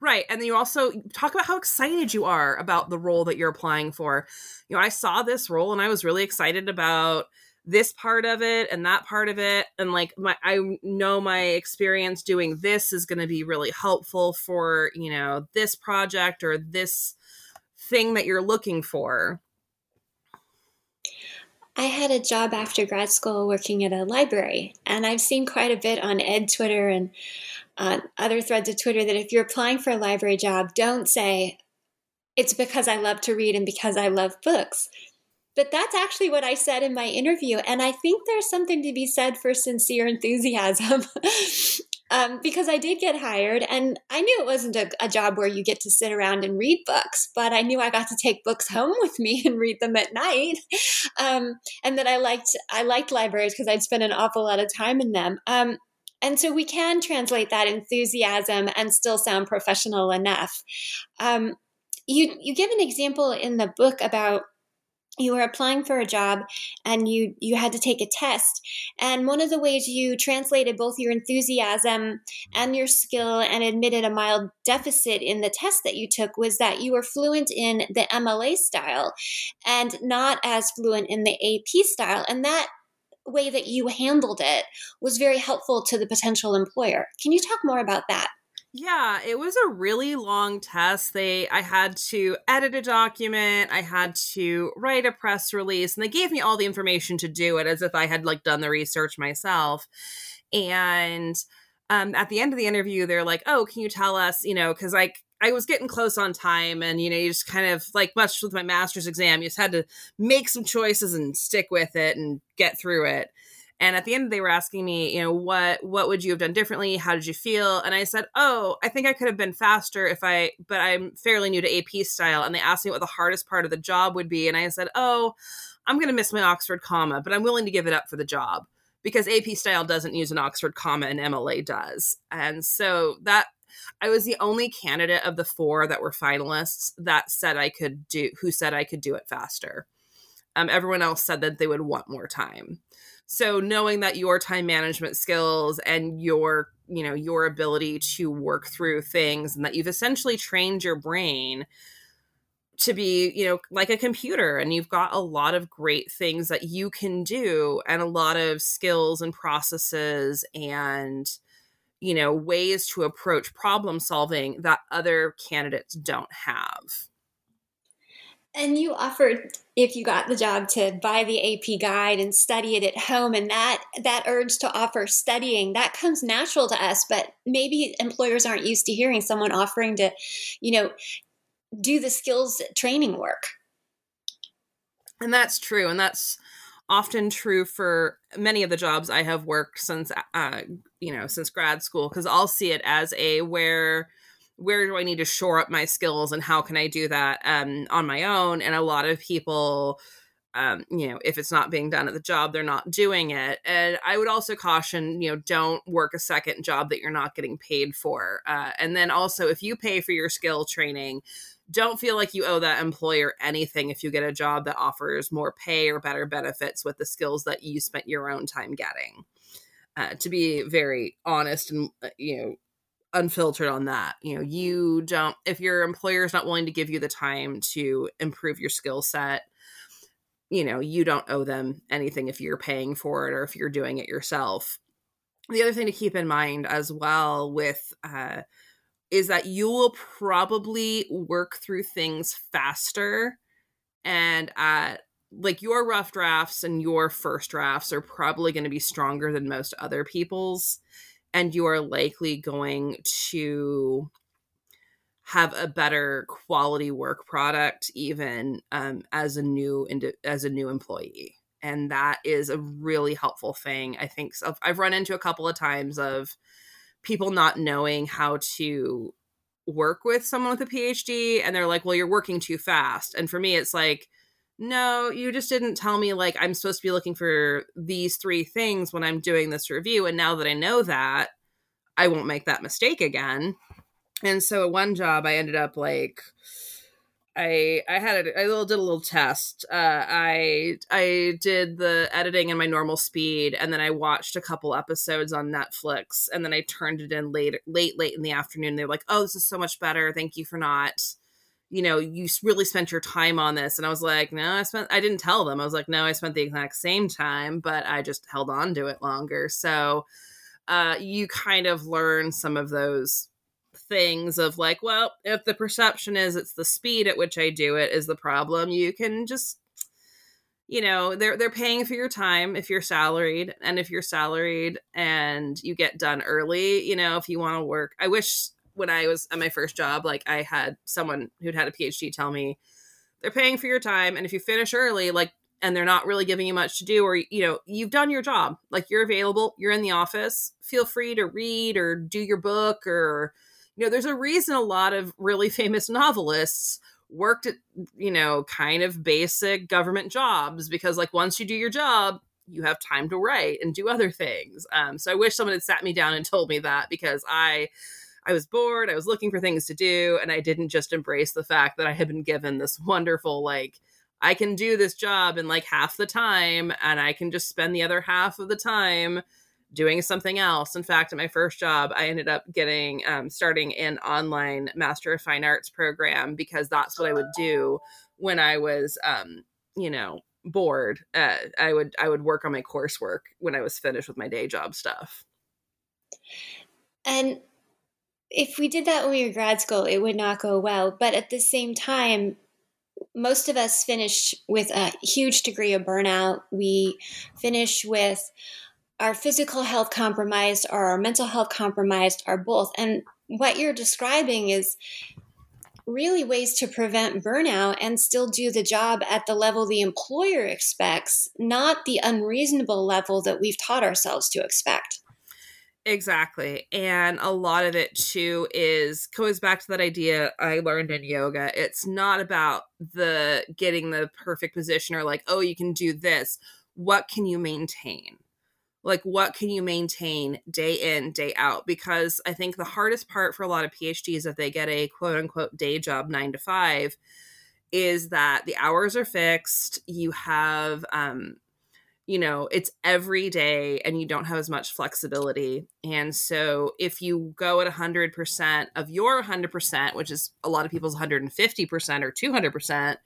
Speaker 4: Right. And then you also talk about how excited you are about the role that you're applying for. You know, I saw this role and I was really excited about this part of it and that part of it and like my I know my experience doing this is going to be really helpful for, you know, this project or this thing that you're looking for.
Speaker 3: I had a job after grad school working at a library, and I've seen quite a bit on Ed Twitter and uh, other threads of Twitter that if you're applying for a library job, don't say, it's because I love to read and because I love books. But that's actually what I said in my interview. And I think there's something to be said for sincere enthusiasm. um, because I did get hired, and I knew it wasn't a, a, job where you get to sit around and read books, but I knew I got to take books home with me and read them at night, um, and that I liked I liked libraries because I'd spend an awful lot of time in them. Um, and so we can translate that enthusiasm and still sound professional enough. Um, you you give an example in the book about you were applying for a job and you you had to take a test and one of the ways you translated both your enthusiasm and your skill and admitted a mild deficit in the test that you took was that you were fluent in the MLA style and not as fluent in the AP style and that way that you handled it was very helpful to the potential employer. Can you talk more about that?
Speaker 4: Yeah, it was a really long test. They I had to edit a document, I had to write a press release, and they gave me all the information to do it as if I had like done the research myself. And um, at the end of the interview, they're like, "Oh, can you tell us, you know, because like I was getting close on time, and you know, you just kind of like much with my master's exam, you just had to make some choices and stick with it and get through it. And at the end, they were asking me, you know, what what would you have done differently? How did you feel? And I said, oh, I think I could have been faster if I, but I'm fairly new to AP style. And they asked me what the hardest part of the job would be, and I said, oh, I'm going to miss my Oxford comma, but I'm willing to give it up for the job because AP style doesn't use an Oxford comma and MLA does. And so that I was the only candidate of the four that were finalists that said I could do who said I could do it faster. Um, everyone else said that they would want more time. So knowing that your time management skills and your you know your ability to work through things and that you've essentially trained your brain to be, you know, like a computer and you've got a lot of great things that you can do and a lot of skills and processes and you know, ways to approach problem solving that other candidates don't have.
Speaker 3: And you offered, if you got the job, to buy the AP guide and study it at home. And that that urge to offer studying that comes natural to us, but maybe employers aren't used to hearing someone offering to, you know, do the skills training work.
Speaker 4: And that's true. And that's often true for many of the jobs I have worked since, uh, you know, since grad school, because I'll see it as a where where do I need to shore up my skills and how can I do that um, on my own? And a lot of people, um, you know, if it's not being done at the job, they're not doing it. And I would also caution, you know, don't work a second job that you're not getting paid for. Uh, and then also, if you pay for your skill training, don't feel like you owe that employer anything if you get a job that offers more pay or better benefits with the skills that you spent your own time getting. Uh, to be very honest and uh, you know unfiltered on that you know you don't if your employer is not willing to give you the time to improve your skill set you know you don't owe them anything if you're paying for it or if you're doing it yourself. The other thing to keep in mind as well with uh, is that you will probably work through things faster and at like your rough drafts and your first drafts are probably going to be stronger than most other people's and you are likely going to have a better quality work product even um, as a new as a new employee and that is a really helpful thing i think so i've run into a couple of times of people not knowing how to work with someone with a PhD and they're like, well, you're working too fast. And for me, it's like, no, you just didn't tell me like I'm supposed to be looking for these three things when I'm doing this review. And now that I know that, I won't make that mistake again. And so at one job, I ended up like, I I had a, I little did a little test. Uh, I I did the editing in my normal speed, and then I watched a couple episodes on Netflix, and then I turned it in late late late in the afternoon. They were like, "Oh, this is so much better. Thank you for not." You know, you really spent your time on this, and I was like, "No, I spent. I didn't tell them. I was like, no, I spent the exact same time, but I just held on to it longer." So, uh, you kind of learn some of those things of like, well, if the perception is it's the speed at which I do it is the problem, you can just you know, they're they're paying for your time if you're salaried and if you're salaried and you get done early, you know, if you want to work. I wish when I was at my first job like I had someone who'd had a PhD tell me they're paying for your time and if you finish early like and they're not really giving you much to do or you know you've done your job like you're available you're in the office feel free to read or do your book or you know, there's a reason a lot of really famous novelists worked at, you know, kind of basic government jobs because, like, once you do your job, you have time to write and do other things. Um, so I wish someone had sat me down and told me that because I. I was bored, I was looking for things to do, and I didn't just embrace the fact that I had been given this wonderful, like, I can do this job in like half the time, and I can just spend the other half of the time doing something else. In fact, at my first job, I ended up getting um, starting an online Master of Fine Arts program because that's what I would do when I was, um, you know, bored. Uh, I would I would work on my coursework when I was finished with my day job stuff.
Speaker 3: And if we did that when we were grad school, it would not go well. But at the same time, most of us finish with a huge degree of burnout. We finish with our physical health compromised or our mental health compromised or both. And what you're describing is really ways to prevent burnout and still do the job at the level the employer expects, not the unreasonable level that we've taught ourselves to expect.
Speaker 4: Exactly. And a lot of it too is goes back to that idea I learned in yoga. It's not about the getting the perfect position or like, oh, you can do this. What can you maintain? Like, what can you maintain day in, day out? Because I think the hardest part for a lot of PhDs, if they get a quote unquote day job nine to five, is that the hours are fixed. You have um, you know, it's every day and you don't have as much flexibility. And so if you go at 100% of your 100%, which is a lot of people's 150% or 200%,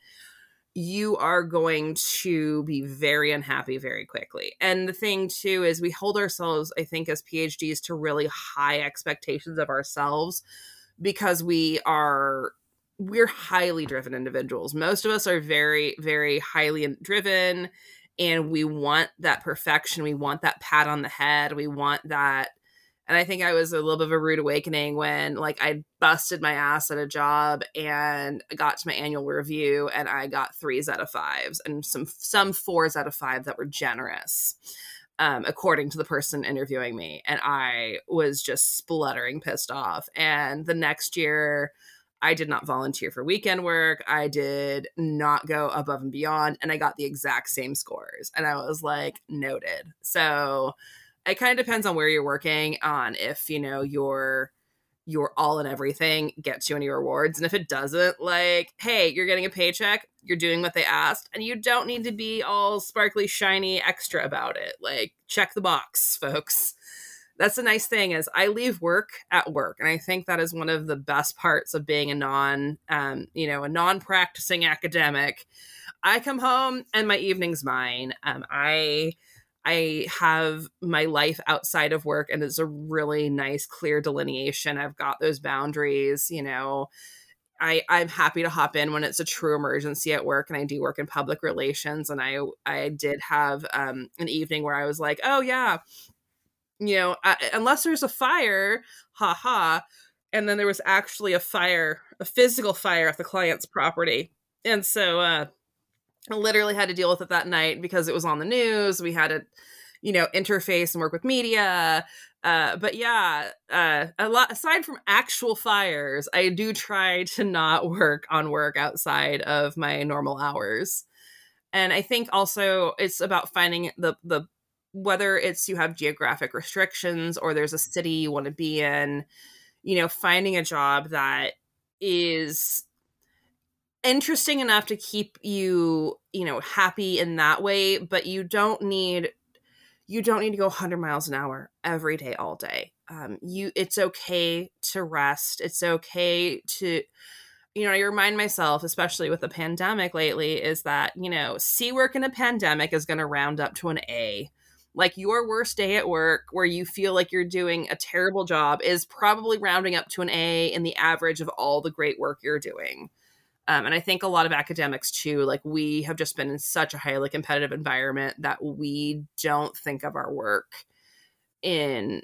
Speaker 4: you are going to be very unhappy very quickly. And the thing too is we hold ourselves, I think, as PhDs to really high expectations of ourselves because we are we're highly driven individuals. Most of us are very, very highly driven and we want that perfection. We want that pat on the head. We want that and i think i was a little bit of a rude awakening when like i busted my ass at a job and got to my annual review and i got threes out of fives and some some fours out of five that were generous um, according to the person interviewing me. And i was just spluttering pissed off. And the next year I did not volunteer for weekend work. I did not go above and beyond. And I got the exact same scores. And I was like, noted. So it kind of depends on where you're working, on if, you know, your your all in everything gets you any rewards. And if it doesn't, like, hey, you're getting a paycheck, you're doing what they asked, and you don't need to be all sparkly, shiny, extra about it. Like, check the box, folks that's the nice thing is I leave work at work, and I think that is one of the best parts of being a non, um, you know, a non-practicing academic. I come home and my evening's mine. Um, I I have my life outside of work, and it's a really nice, clear delineation. I've got those boundaries, you know. I, I'm happy to hop in when it's a true emergency at work, and I do work in public relations. And I I did have um, an evening where I was like, oh yeah, you know, uh, unless there's a fire, ha ha. And then there was actually a fire, a physical fire at the client's property. And so uh, I literally had to deal with it that night because it was on the news. We had to, you know, interface and work with media. Uh, but yeah, uh, a lot aside from actual fires, I do try to not work on work outside of my normal hours. And I think also it's about finding the the whether it's you have geographic restrictions or there's a city you want to be in, you know, finding a job that is interesting enough to keep you, you know, happy in that way, but you don't need you don't need to go 100 miles an hour every day all day. Um, you it's okay to rest. It's okay to you know, I remind myself, especially with the pandemic lately, is that, you know, C work in a pandemic is going to round up to an A like your worst day at work where you feel like you're doing a terrible job is probably rounding up to an A in the average of all the great work you're doing. Um, and I think a lot of academics too, like we have just been in such a highly competitive environment that we don't think of our work in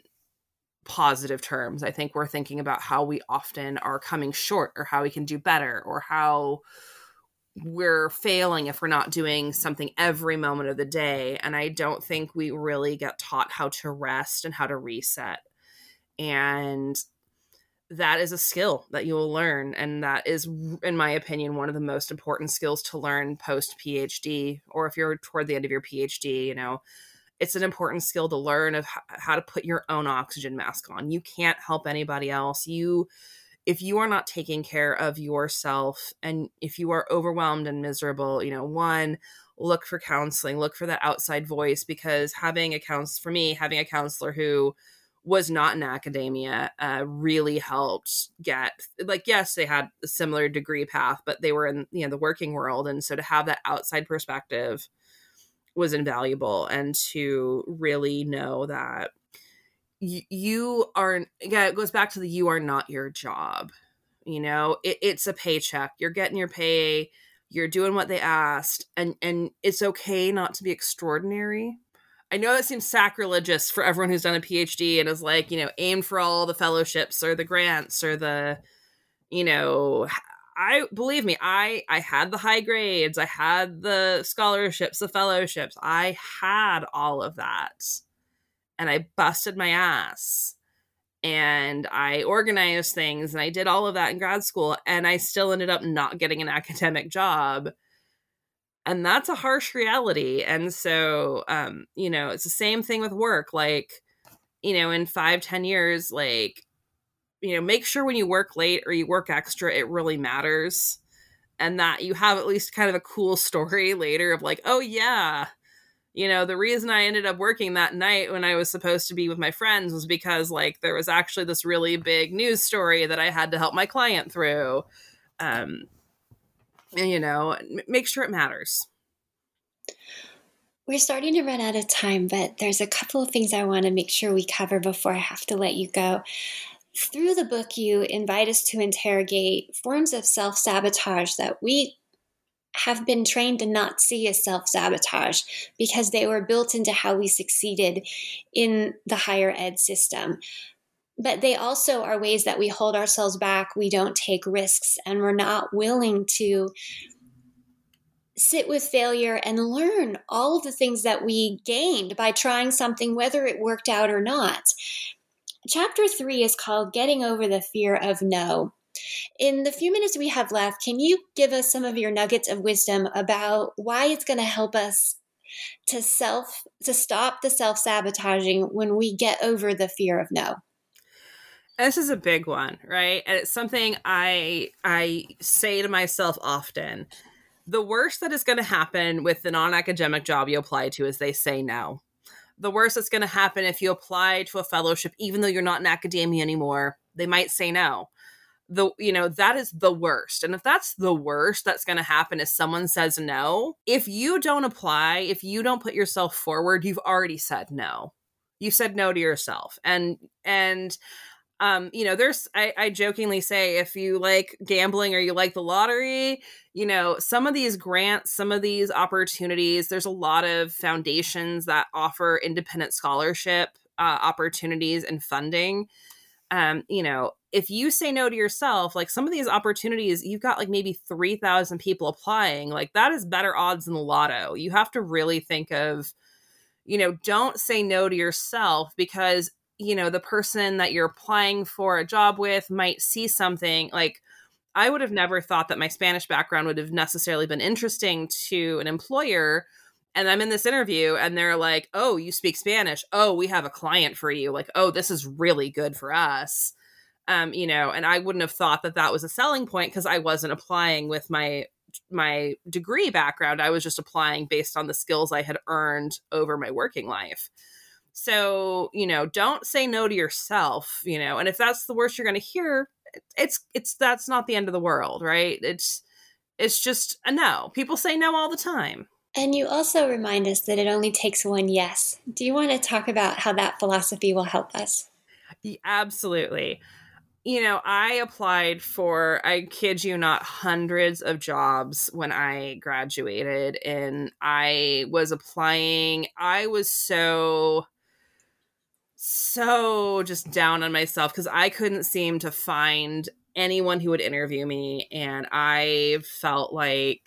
Speaker 4: positive terms. I think we're thinking about how we often are coming short or how we can do better or how we're failing if we're not doing something every moment of the day. And I don't think we really get taught how to rest and how to reset. And that is a skill that you will learn. And that is, in my opinion, one of the most important skills to learn post PhD, or if you're toward the end of your PhD, you know. It's an important skill to learn of how to put your own oxygen mask on. You can't help anybody else. You if you are not taking care of yourself and if you are overwhelmed and miserable, you know, one, look for counseling, look for that outside voice because having a counselor, for me, having a counselor who was not in academia uh, really helped get like yes they had a similar degree path but they were in you know the working world and so to have that outside perspective was invaluable and to really know that you, are yeah it goes back to the you are not your job you know? It, it's a paycheck. You're getting your pay you're doing what they asked and and it's okay not to be extraordinary. I know that seems sacrilegious for everyone who's done a phd and is like you know aim for all the fellowships or the grants or the you know I believe me, I I had the high grades, I had the scholarships, the fellowships, I had all of that. And I busted my ass. And I organized things and I did all of that in grad school and I still ended up not getting an academic job. And that's a harsh reality. And so um, you know, it's the same thing with work. Like, you know, in five, ten years, like you know, make sure when you work late or you work extra, it really matters. And that you have at least kind of a cool story later of like, oh, yeah, you know, the reason I ended up working that night when I was supposed to be with my friends was because like there was actually this really big news story that I had to help my client through. Um, and, you know, make sure it matters.
Speaker 3: We're starting to run out of time, but there's a couple of things I want to make sure we cover before I have to let you go. Through the book, you invite us to interrogate forms of self sabotage that we have been trained to not see as self sabotage because they were built into how we succeeded in the higher ed system. But they also are ways that we hold ourselves back, we don't take risks, and we're not willing to sit with failure and learn all of the things that we gained by trying something, whether it worked out or not. Chapter three is called Getting Over the Fear of No. In the few minutes we have left, can you give us some of your nuggets of wisdom about why it's going to help us to self to stop the self-sabotaging when we get over the fear of no?
Speaker 4: This is a big one, right? And it's something I I say to myself often. The worst that is going to happen with the non-academic job you apply to is they say no the worst that's going to happen if you apply to a fellowship even though you're not in academia anymore they might say no the you know that is the worst. And if that's the worst that's going to happen is someone says no if you don't apply if you don't put yourself forward you've already said no. You said no to yourself. And and um, you know, there's I, I jokingly say if you like gambling or you like the lottery, you know, some of these grants, some of these opportunities, there's a lot of foundations that offer independent scholarship uh, opportunities and funding. Um, you know, if you say no to yourself, like some of these opportunities, you've got like maybe 3,000 people applying. Like that is better odds than the lotto. You have to really think of, you know, don't say no to yourself because you know the person that you're applying for a job with might see something like I would have never thought that my Spanish background would have necessarily been interesting to an employer. And I'm in this interview and they're like, oh, you speak Spanish. Oh, we have a client for you. Like, oh, this is really good for us. Um, you know, and I wouldn't have thought that that was a selling point because I wasn't applying with my my degree background. I was just applying based on the skills I had earned over my working life. So, you know, don't say no to yourself, you know, and if that's the worst you're going to hear, it's, it's, that's not the end of the world, right? It's, it's just a no. People say no all the time.
Speaker 3: And you also remind us that it only takes one yes. Do you want to talk about how that philosophy will help us?
Speaker 4: Absolutely. You know, I applied for, I kid you not, hundreds of jobs when I graduated, and I was applying. I was so so just down on myself because I couldn't seem to find anyone who would interview me. And I felt like,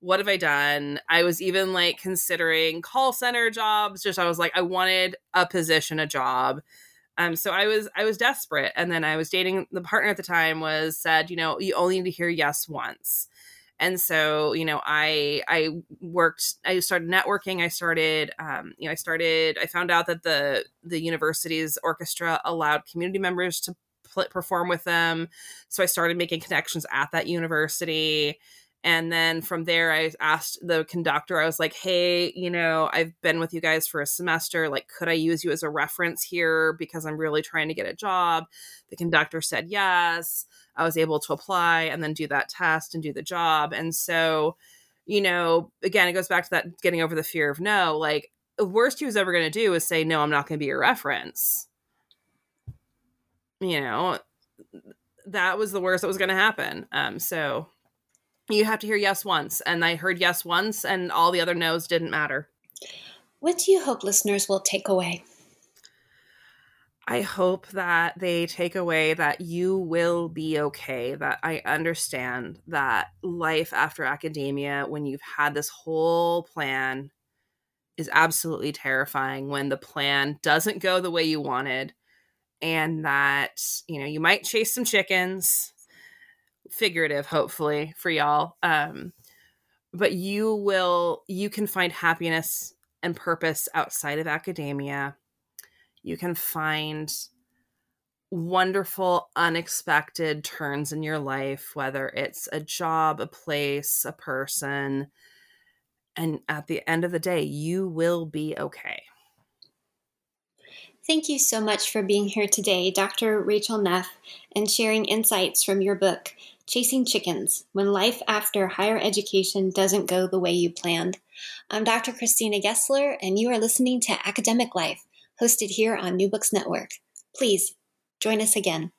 Speaker 4: what have I done? I was even like considering call center jobs. Just I was like, I wanted a position, a job. Um, so I was I was desperate. And then I was dating the partner at the time was said, you know, you only need to hear yes once and so you know i i worked i started networking i started um, you know i started i found out that the the university's orchestra allowed community members to pl- perform with them so i started making connections at that university and then from there i asked the conductor i was like hey you know i've been with you guys for a semester like could i use you as a reference here because i'm really trying to get a job the conductor said yes I was able to apply and then do that test and do the job. And so, you know, again, it goes back to that getting over the fear of no. Like, the worst he was ever going to do is say, no, I'm not going to be your reference. You know, that was the worst that was going to happen. Um, so you have to hear yes once. And I heard yes once, and all the other no's didn't matter.
Speaker 3: What do you hope listeners will take away?
Speaker 4: I hope that they take away that you will be okay. That I understand that life after academia, when you've had this whole plan, is absolutely terrifying when the plan doesn't go the way you wanted. And that, you know, you might chase some chickens, figurative, hopefully, for y'all. Um, but you will, you can find happiness and purpose outside of academia you can find wonderful, unexpected turns in your life, whether it's a job, a place, a person. And at the end of the day, you will be okay.
Speaker 3: Thank you so much for being here today, Dr. Rachel Neff, and sharing insights from your book, Chasing Chickens When Life After Higher Education Doesn't Go the Way You Planned. I'm Dr. Christina Gessler, and you are listening to Academic Life hosted here on New Books Network. Please join us again.